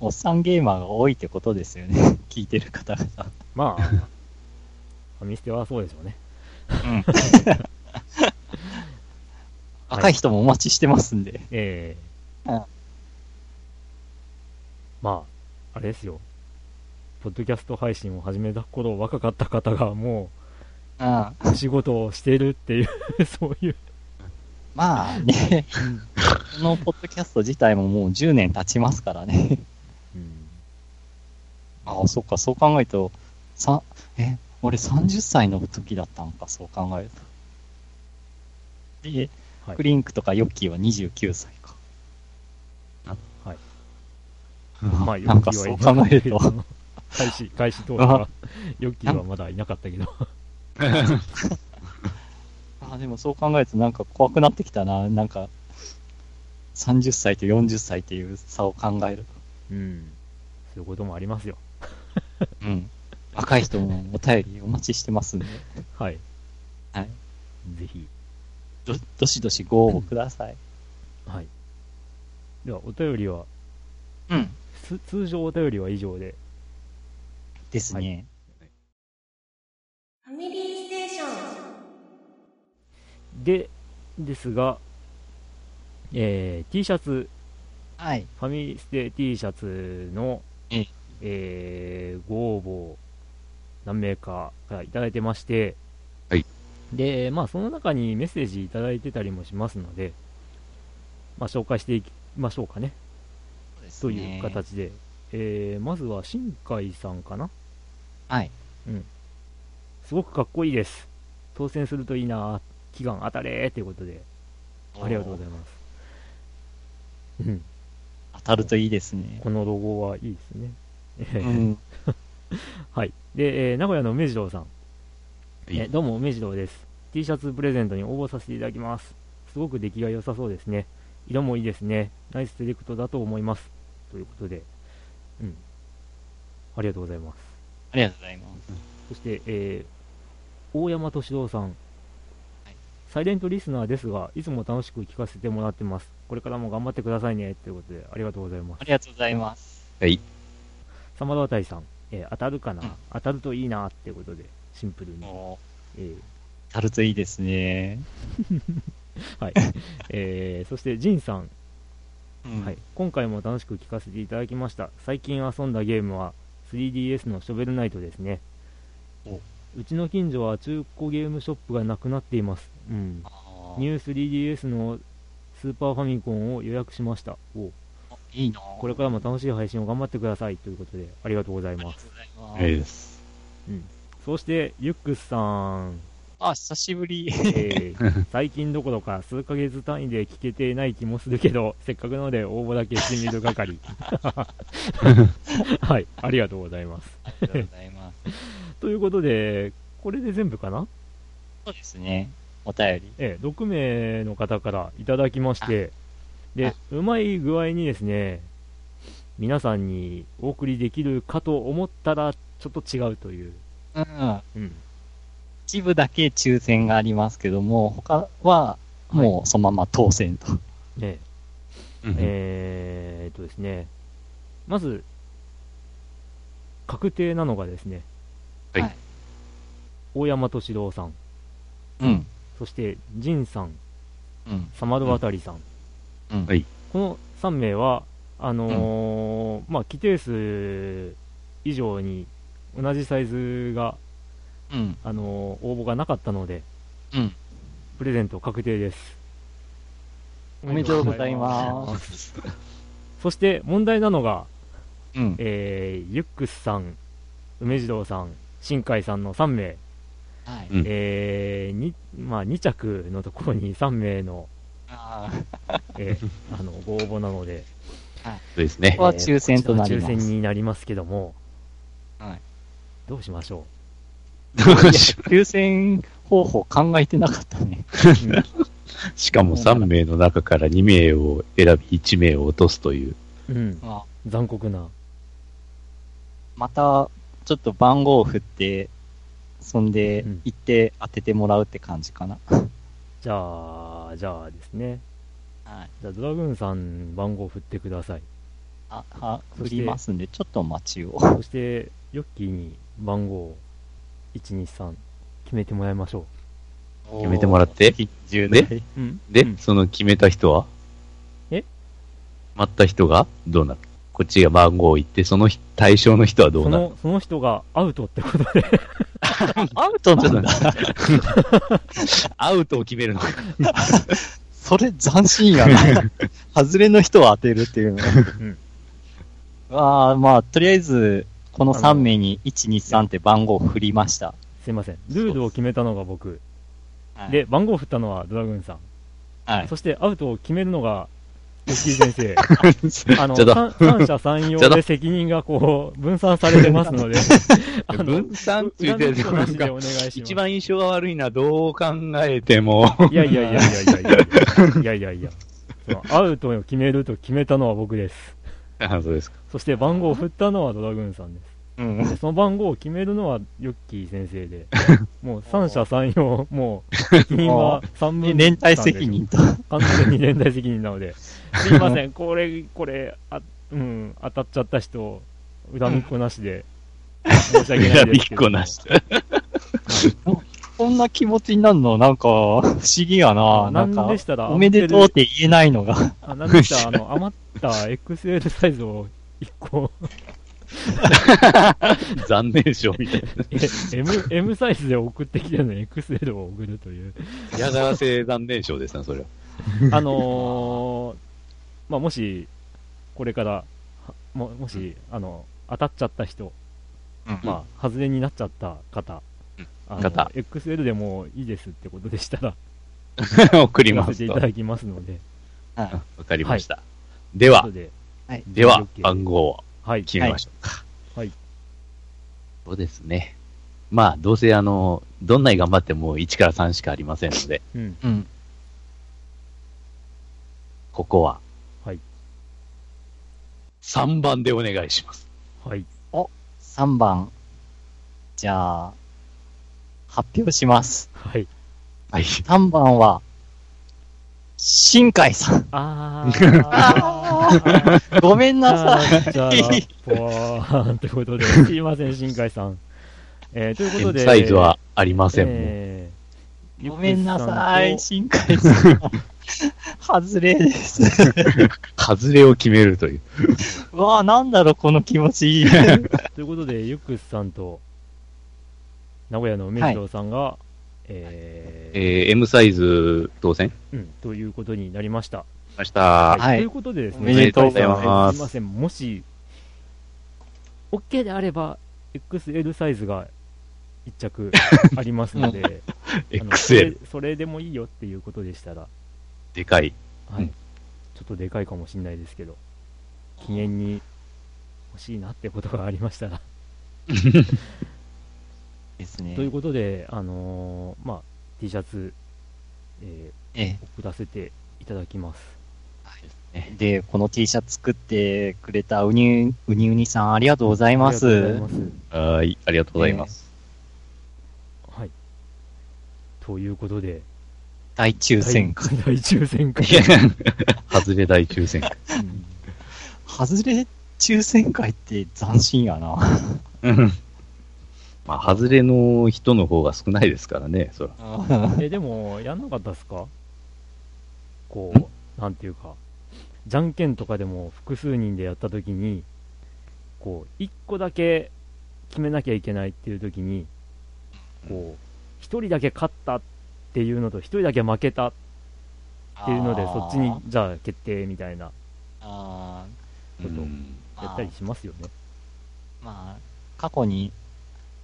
おっさんゲーマーが多いってことですよね、聞いてる方々。まあ、ファミステはそうでしょうね。うん。若い人もお待ちしてますんで。ええうんまあ、あれですよ。ポッドキャスト配信を始めた頃、若かった方がもうん。う、お仕事をしてるっていう、そういう。まあね、このポッドキャスト自体ももう10年経ちますからね。うんああ、そっか、そう考えると、さ、え、俺30歳の時だったんか、そう考えると。で、はいクリンクとかヨッキーは29歳か。はい。まあ、ヨッキーはいそう考えるとなかったけど開始、開始当時は、ヨッキーはまだいなかったけど。あでもそう考えるとなんか怖くなってきたな。なんか、30歳と40歳っていう差を考えるうん。そういうこともありますよ。と。うん。若い人もお便りお待ちしてますんで、はい。はい。ぜひ。ど、どしどしご応募ください。はい。では、お便りは、うん。つ通常お便りは以上で、ですね。ファミリーステーションで、ですが、えー、T シャツ、はい。ファミステ T シャツの、えええーご応募何名かからいただいてまして、はいで、まあ、その中にメッセージいただいてたりもしますので、まあ、紹介していきましょうかね、という形で、えーまずは新海さんかな、はい。すごくかっこいいです、当選するといいな、祈願当たれということで、ありがとうございます。うん、当たるといいですね。このロゴはいいですね。うん。はい。で、えー名古屋の梅次郎さん。はいえーどうも、梅次郎です。T シャツプレゼントに応募させていただきます。すごく出来が良さそうですね。色もいいですね。ナイスセレクトだと思います。ということで、うん。ありがとうございます。ありがとうございます。そして、えー大山敏郎さん。サイレントリスナーですが、いつも楽しく聞かせてもらってます。これからも頑張ってくださいね。ということで、ありがとうございますあ。りがとうございます。はい。サマド渡さん、えー当たるかな、うん当たるといいなっていうことで、シンプルに。もうえー当たるといいですね。はい。えーそして、ジンさん、うんはい。今回も楽しく聞かせていただきました。最近遊んだゲームは 3DS のショベルナイトですね。おうちの近所は中古ゲームショップがなくなっています。うん。ニュー 3DS のスーパーファミコンを予約しました。おいいなこれからも楽しい配信を頑張ってくださいということで、ありがとうございありがとうます。ございます。あれです。そして、ユックスさん、あ、久しぶり。えー最近どころか数ヶ月単位で聞けていない気もするけど、せっかくので応募だけしてみる係。はい、ありがとうございます。ありがとうございます。ということで、これで全部かな？そうですね。お便り。ええ、6名の方からいただきまして、で、うまい具合にですね、皆さんにお送りできるかと思ったら、ちょっと違うという。うん。うん。一部だけ抽選がありますけども、他はもうそのまま当選と。ねうんえーっとですね、まず、確定なのがですね、はいはい大山敏郎さん、うん。そして、仁さん、うん。サマルワタリさん、うん。はいこの3名は、あのーまあ、規定数以上に同じサイズが、うん。あのー応募がなかったので、うん。プレゼント確定です。おめでとうございます。す。そして、問題なのが、うん。えーユックスさん、梅次郎さん、新海さんの3名、はい。うんえーにまあ、2着のところに3名の,、あえーあのご応募なので、そうですねここ。は抽選となります抽選になりますけども、はい。どうしましょどうしよ抽選方法考えてなかったね。う しかも3名の中から2名を選び1名を落とすという。う。うん。まあ、残酷な。また、ちょっと番号を振って、そんでうん、行って当ててもらうって感じかな。じゃあ、じゃあですね。はい。じゃあ、ドラグーンさん番号振ってください。あ、は、振りますんで、ちょっとお待ちを。そして、ヨッキーに番号123決めてもらいましょ決めてもらって。10で？で、うん。その決めた人は？え？決まった人が？どうなる？こっちが番号を言って、その日対象の人はどなる？そうの、その人がアウトってことで、アウトなんだ？アウトを決めるの。それ斬新やな。外れの人を当てるっていうの。ん。ああ、まあ、とりあえず、この3名に1、2、3って番号を振りました。すいません。ルールを決めたのが僕。はい、で、番号を振ったのはドラグーンさん。はい。そしてアウトを決めるのが、ヨッキー先生。あの、三三者三様で責任がこう、分散されてますので、あの、分散って言って裏の人なしでなんかお願いします。一番印象が悪いのはどう考えても。いやいやいやいやいやいやいやいやいやいや。そのアウトを決めると決めたのは僕です。あそうですか。そして番号を振ったのはドラグーンさんです。うん。でその番号を決めるのはヨッキー先生で、もう三者三様、もう責任は三分連帯責任と。完全に連帯責任なので、すいません、これ、これ、あうん、当たっちゃった人、恨みっこなしで、申し訳ない恨みっですけど。こなし。こんな気持ちになるの、なんか、不思議やな。あなんかなんでしたら、おめでとうって言えないのが。あ、なんでしたら、あの、余った XL サイズを1個、残念賞みたいえ M、M サイズで送ってきてるのに XL を送るという。な。嫌がらせ残念賞ですね、それは。あのー、まあ、もし、これから、はももし、あの、当たっちゃった人、まあ、外れになっちゃった方、方 XL でもいいですってことでしたら、送りますせていただきますので、あ、かりました。では後、で、はい。では番号をはい、決めましょうか。はい。そうですね。まあ、どうせあの、どんなに頑張っても1から3しかありませんので、うん、うん。ここははい、3番でお願いします。はい、3番。じゃあ、発表します。はい。はい。3番は、新海さん。あー、あ ーごめんなさい。じゃあ、ぽわーんということで、すいません、新海さん。えー、ということで、サイズはありません。えーごめんなさい、新海さん。外れです。外れを決めるという。うわあ、なんだろう、この気持ちいい。とということで、ゆっくさんと、名古屋の梅次さんが、えーえー、M サイズ当選？しうん、ということになりました。ました。はいということでですね、おめでとうございますはいすいません、もし、OK であれば、XL サイズが1着ありますので、あのそれ XL。それでもいいよっていうことでしたら、でかい。はいうんちょっとでかいかもしれないですけど、記念に欲しいなってことがありましたら。ですねということで、あのーまあ、T シャツ、ええー送らせていただきます。えで、この T シャツ作ってくれたうにうにうにさんありがとうございまありがとうございす。ます。はい。ありがとうございます。はい。ということで、大抽選会。大 大抽選会。外れ大抽選会。うん外れ抽選会って斬新やな。うんまあ、外れの人の方が少ないですからね、そら。え、でも、やんなかったっすか？こう、なんていうか、じゃんけんとかでも複数人でやったときに、こう、一個だけ決めなきゃいけないっていうときに、こう、一人だけ勝ったっていうのと、一人だけ負けたっていうので、そっちに、じゃあ決定みたいな、あちょっとやったりしますよね。まあ、過去に、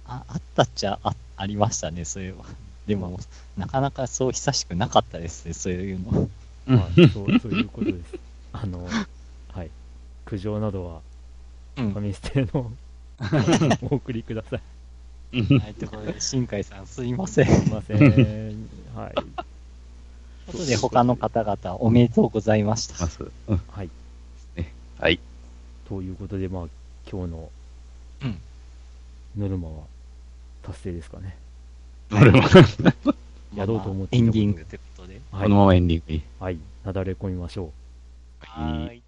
あ、あったっちゃあ、ありましたね、そういえば。でも、なかなかそう久しくなかったですね、そういうの。まあ、そうそういうことです。あの、はい。苦情などは、うん。ファミステの お送りください。はい、ということで、新海さんすいません。すいません。はい。ということで、他の方々おめでとうございました。ます。うん。はい。はい。ということで、まあ、今日のうん。ノルマは達成ですかね。俺も、やろうと思ってエンディングということで。はいこの。ままエンディングに。はい。なだれ込みましょう。はい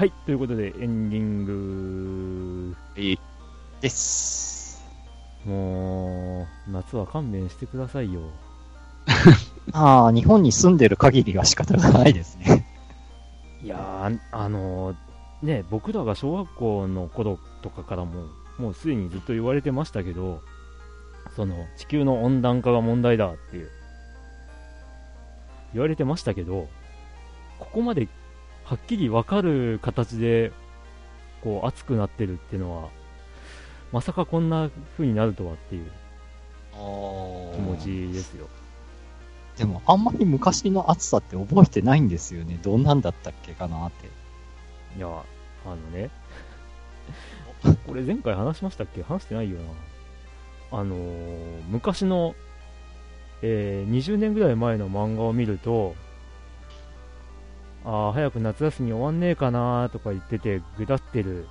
はいはい。ということで、エンディング。はい。です。もう、夏は勘弁してくださいよ。ああ、日本に住んでる限りは仕方がないですね。いやー、あのーね、僕らが小学校の頃とかからも、もうすでにずっと言われてましたけど、その、地球の温暖化が問題だっていう、言われてましたけど、ここまではっきりわかる形で、こう、熱くなってるっていうのは、まさかこんな風になるとはっていう気持ちですよ。でも、あんまり昔の暑さって覚えてないんですよね。どんなんだったっけかなって。いや、あのね、これ前回話しましたっけ？話してないよな。あのー昔の、えー20年ぐらい前の漫画を見ると、ああ、早く夏休み終わんねえかなとか言ってて、ぐだってる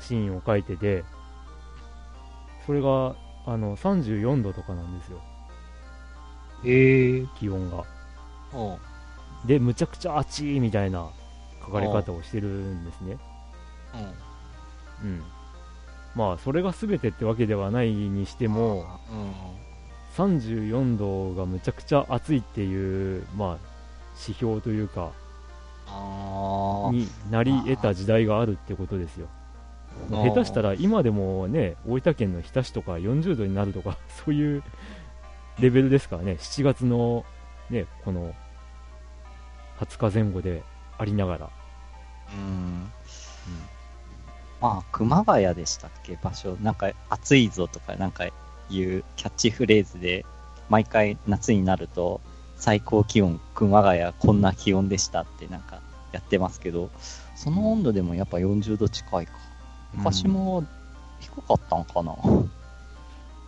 シーンを描いてて、それが、あの、34度とかなんですよ、へえ。気温が。おうで、むちゃくちゃ暑いみたいな書かれ方をしてるんですね。うん。うん。まあ、それが全てってわけではないにしても、うん。34度がむちゃくちゃ暑いっていう、まあ、指標というか。になり得た時代があるってことですよ。下手したら今でもね、大分県の日田市とか40度になるとか、そういうレベルですからね、7月のね、この20日前後でありながら。うん。まあ、熊谷でしたっけ？場所。なんか、暑いぞとか、なんか、いうキャッチフレーズで、毎回夏になると、最高気温、熊谷、こんな気温でしたって、なんか、やってますけど、その温度でもやっぱ40度近いか。昔も低かったんかな。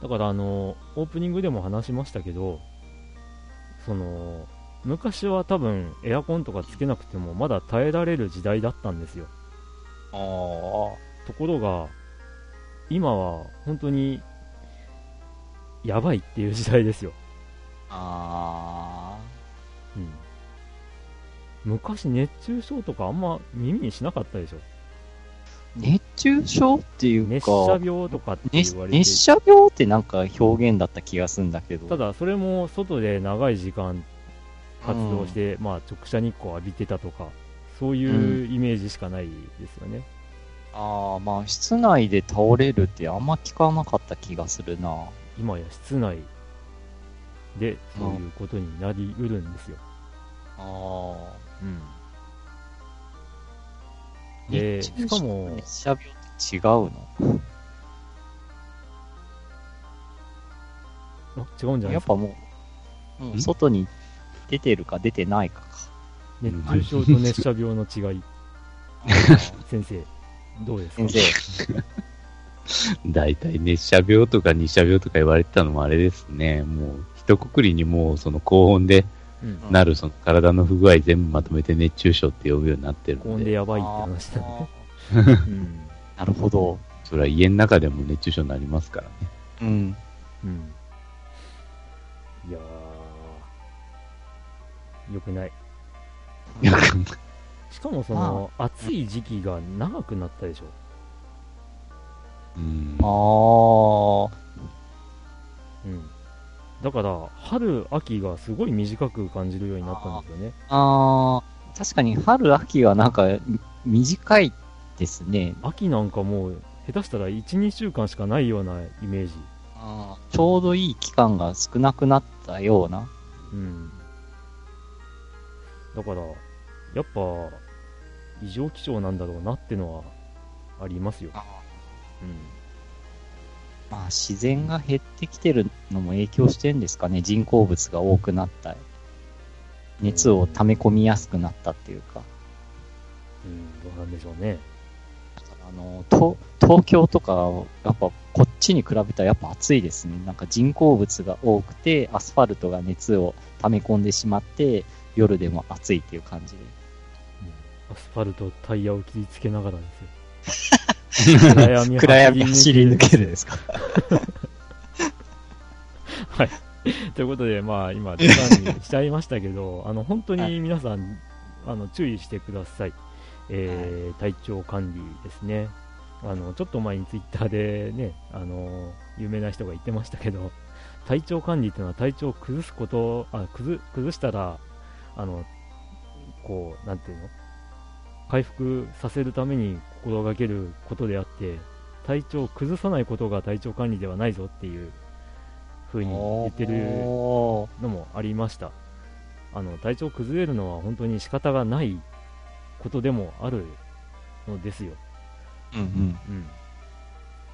だからあの、オープニングでも話しましたけど、その、昔は多分エアコンとかつけなくてもまだ耐えられる時代だったんですよ。ああ。ところが、今は本当に、やばいっていう時代ですよ。あうん。昔熱中症とかあんま耳にしなかったでしょ？熱中症っていうか、熱射病とかって熱言われて。熱射病ってなんか表現だった気がするんだけど。ただ、それも外で長い時間活動して、まあ直射日光浴びてたとか、そういうイメージしかないですよね。ああ、まあ、室内で倒れるってあんま聞かなかった気がするな。今や室内でそういうことになりうるんですよ。あうん。あ。で、しかも、熱射病って違うの？あ違うんじゃないですか？やっぱもう、うんん外に出てるか出てないかか。熱中症と熱射病の違い。先生、どうですか？先生。大体熱射病とか日射病とか言われてたのもあれですね。もう、一括りにもうその高温でうん。なるその体の不具合全部まとめて熱中症って呼ぶようになってる高温でんで、やばいって話だね。うん。なるほど。それは家の中でも熱中症になりますからね。うん。うん。いやー、よくない。しかもその、暑い時期が長くなったでしょ。うんああ。うん。だから、春、秋がすごい短く感じるようになったんですよね。ああ。確かに春、秋はなんかみ短いですね。秋なんかもう、下手したら1、2週間しかないようなイメージ。あーちょうどいい期間が少なくなったような。うん。だから、やっぱ、異常気象なんだろうなってのはありますよ。うん。まあ、自然が減ってきてるのも影響してるんですかね。人工物が多くなった。熱を溜め込みやすくなったっていうか。うん、どうなんでしょうね。あの、東東京とか、やっぱこっちに比べたらやっぱ暑いですね。なんか人工物が多くて、アスファルトが熱を溜め込んでしまって、夜でも暑いっていう感じで。アスファルト、タイヤを切りつけながらですよ。暗闇走り抜けるですか？はい。ということで、まあ、今、時間にしちゃいましたけど、あの、本当に皆さん、あの、注意してください。えー、体調管理ですね。あの、ちょっと前にツイッターでね、あの、有名な人が言ってましたけど、体調管理っていうのは体調を崩すこと、あ、崩、崩したら、あの、こう、なんていうの？回復させるために心がけることであって、体調を崩さないことが体調管理ではないぞっていう風に言ってるのもありました。あの体調崩れるのは本当に仕方がないことでもあるのですよ。うんうん。うん。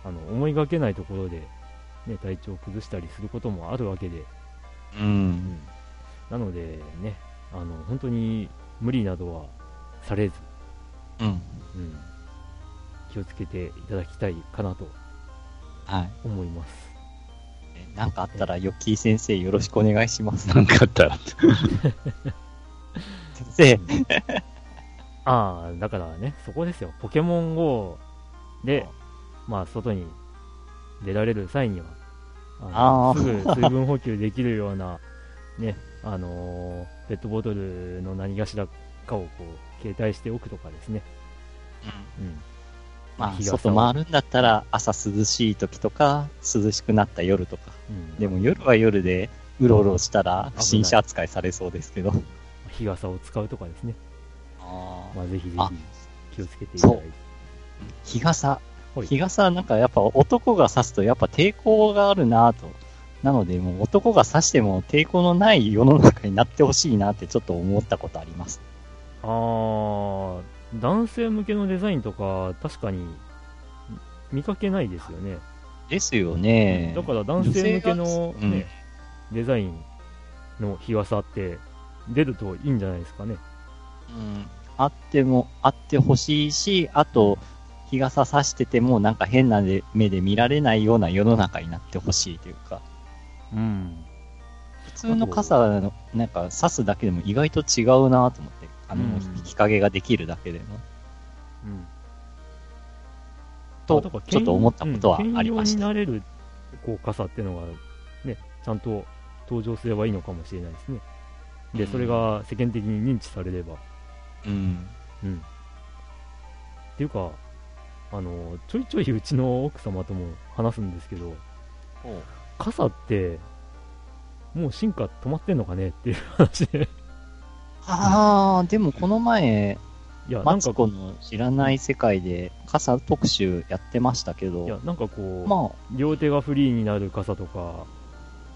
あの思いがけないところで、ね、体調を崩したりすることもあるわけで、う。うんん。なのでね、あの本当に無理などはされず、うん。うん、気をつけていただきたいかなとはい。思います。なんかあったら、ヨッキー先生よろしくお願いします。なんかあったら。先生。ああ、だからね、そこですよ。ポケモン GO で、まあ、外に出られる際には、あすぐ水分補給できるような、ね、あのーペットボトルの何かしらかをこう、携帯しておくとかですね。うん。まあ、外回るんだったら、朝涼しい時とか、涼しくなった夜とか。うん、でも夜は夜で、うろうろしたら、不審者扱いされそうですけど。日傘を使うとかですね。あまあ、ぜひぜあひ気をつけていただいて。日傘はい。日傘なんかやっぱ男が差すとやっぱ抵抗があるなぁと。なのでもう男が差しても抵抗のない世の中になってほしいなってちょっと思ったことあります。あー、男性向けのデザインとか、確かに見かけないですよね。ですよね。だから男性向けの、ねうんデザインの日傘って出るといいんじゃないですかね。うん、あっても、あってほしいし、あと、日傘差しててもなんか変な目で見られないような世の中になってほしいというか、うん。普通の傘の、なんか差すだけでも意外と違うなと思って、あの、うん日陰ができるだけでも。うん。と、ちょっと思ったことはありました。兼用になれるこう傘っていうのが、ね、ちゃんと登場すればいいのかもしれないですね。で、それが世間的に認知されれば。うん。うん。っていうか、あの、ちょいちょいうちの奥様とも話すんですけど、傘って、もう進化止まってんのかねっていう話で。ああ、でもこの前、いや、なマんか、ツコの知らない世界で傘特集やってましたけど、いや、なんかこう、ま両手がフリーになる傘とか、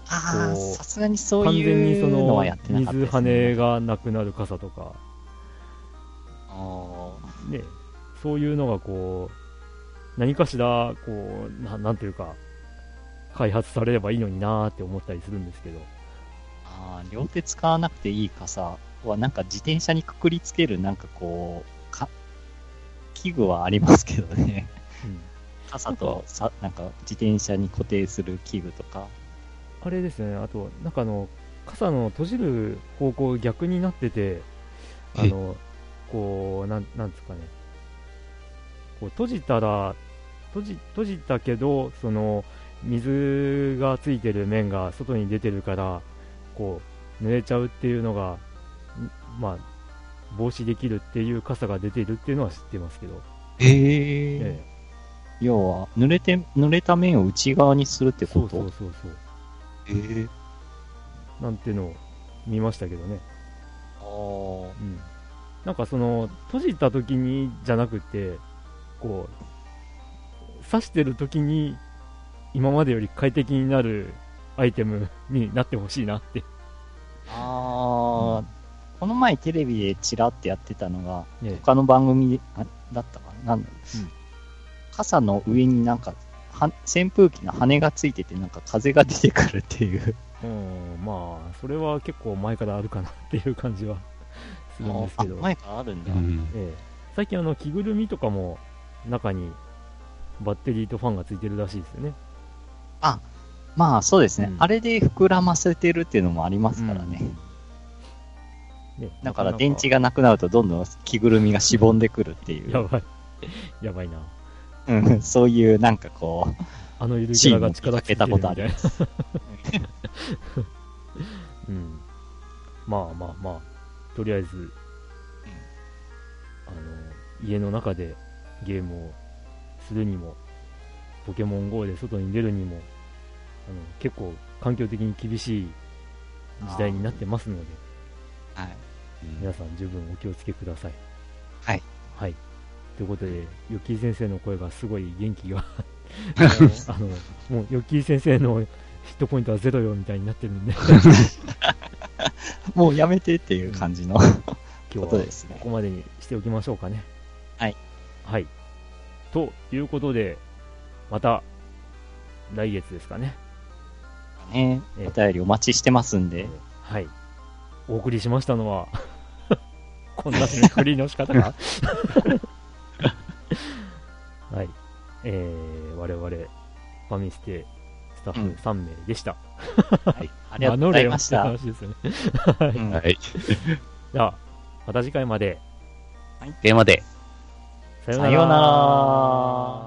あ、あさすがにそういうのはやってなかった水です、跳ねね。がなくなる傘とか、あね、そういうのがこう、何かしら、こう、ななんていうか、開発されればいいのになーって思ったりするんですけど、あー、両手使わなくていい傘はなんか自転車にくくりつけるなんかこう、か、器具はありますけどね。うん傘とさ、なんか自転車に固定する器具とか。あれですよね、あと、なんかあの、傘の閉じる方向逆になってて、あの、こう、なん、なんですかね、こう閉じたら、閉じ、閉じたけど、その、水がついてる面が外に出てるから、こう、濡れちゃうっていうのが、んまあ、防止できるっていう傘が出てるっていうのは知ってますけど、えええ。要は、濡れて、濡れた面を内側にするってえこと？そうそうそうそう、ええなんていうのを見ましたけどね。ああ。うん、なんかその閉じた時にじゃなくてこう刺してる時に今までより快適になるアイテムになってほしいなって。ああ、この前テレビでチラってやってたのが、ええ。他の番組あだったかな？なんだろう、うん。傘の上になんか、は扇風機の羽がついてて、なんか風が出てくるっていう。うん、まあ、それは結構前からあるかなっていう感じはするんですあけど、前からあるんだ。うん。ええ。最近あの着ぐるみとかも中にバッテリーとファンがついてるらしいですよね。まあそうですね、うん。あれで膨らませてるっていうのもありますからね。ねだから電池がなくなるとどんどん着ぐるみがしぼんでくるっていう、やばい。やばいな。うん、そういうなんかこう、あのゆるキャラが力つけたことありま。す。うん。まあまあまあ、とりあえず、あの、家の中でゲームをするにも、ポケモン GO で外に出るにも、あの結構環境的に厳しい時代になってますので、はい。皆さん十分お気をつけください。はい。はい。ということで、ヨッキー先生の声がすごい元気が、あの、もうヨッキー先生のヒットポイントはゼロよみたいになってるんで、もうやめてっていう感じの、今日はことですねここまでにしておきましょうかね。はい。はい。ということで、また、来月ですかね。ね、ええお便りお待ちしてますんで、はい。お送りしましたのは、こんな締めくくりの仕方か はい。えー、我々、ファミステスタッうんフ3名でした。はい、ありがとうございました。話ですよね。うんはい。では、また次回まで。テーマで。ささようなら。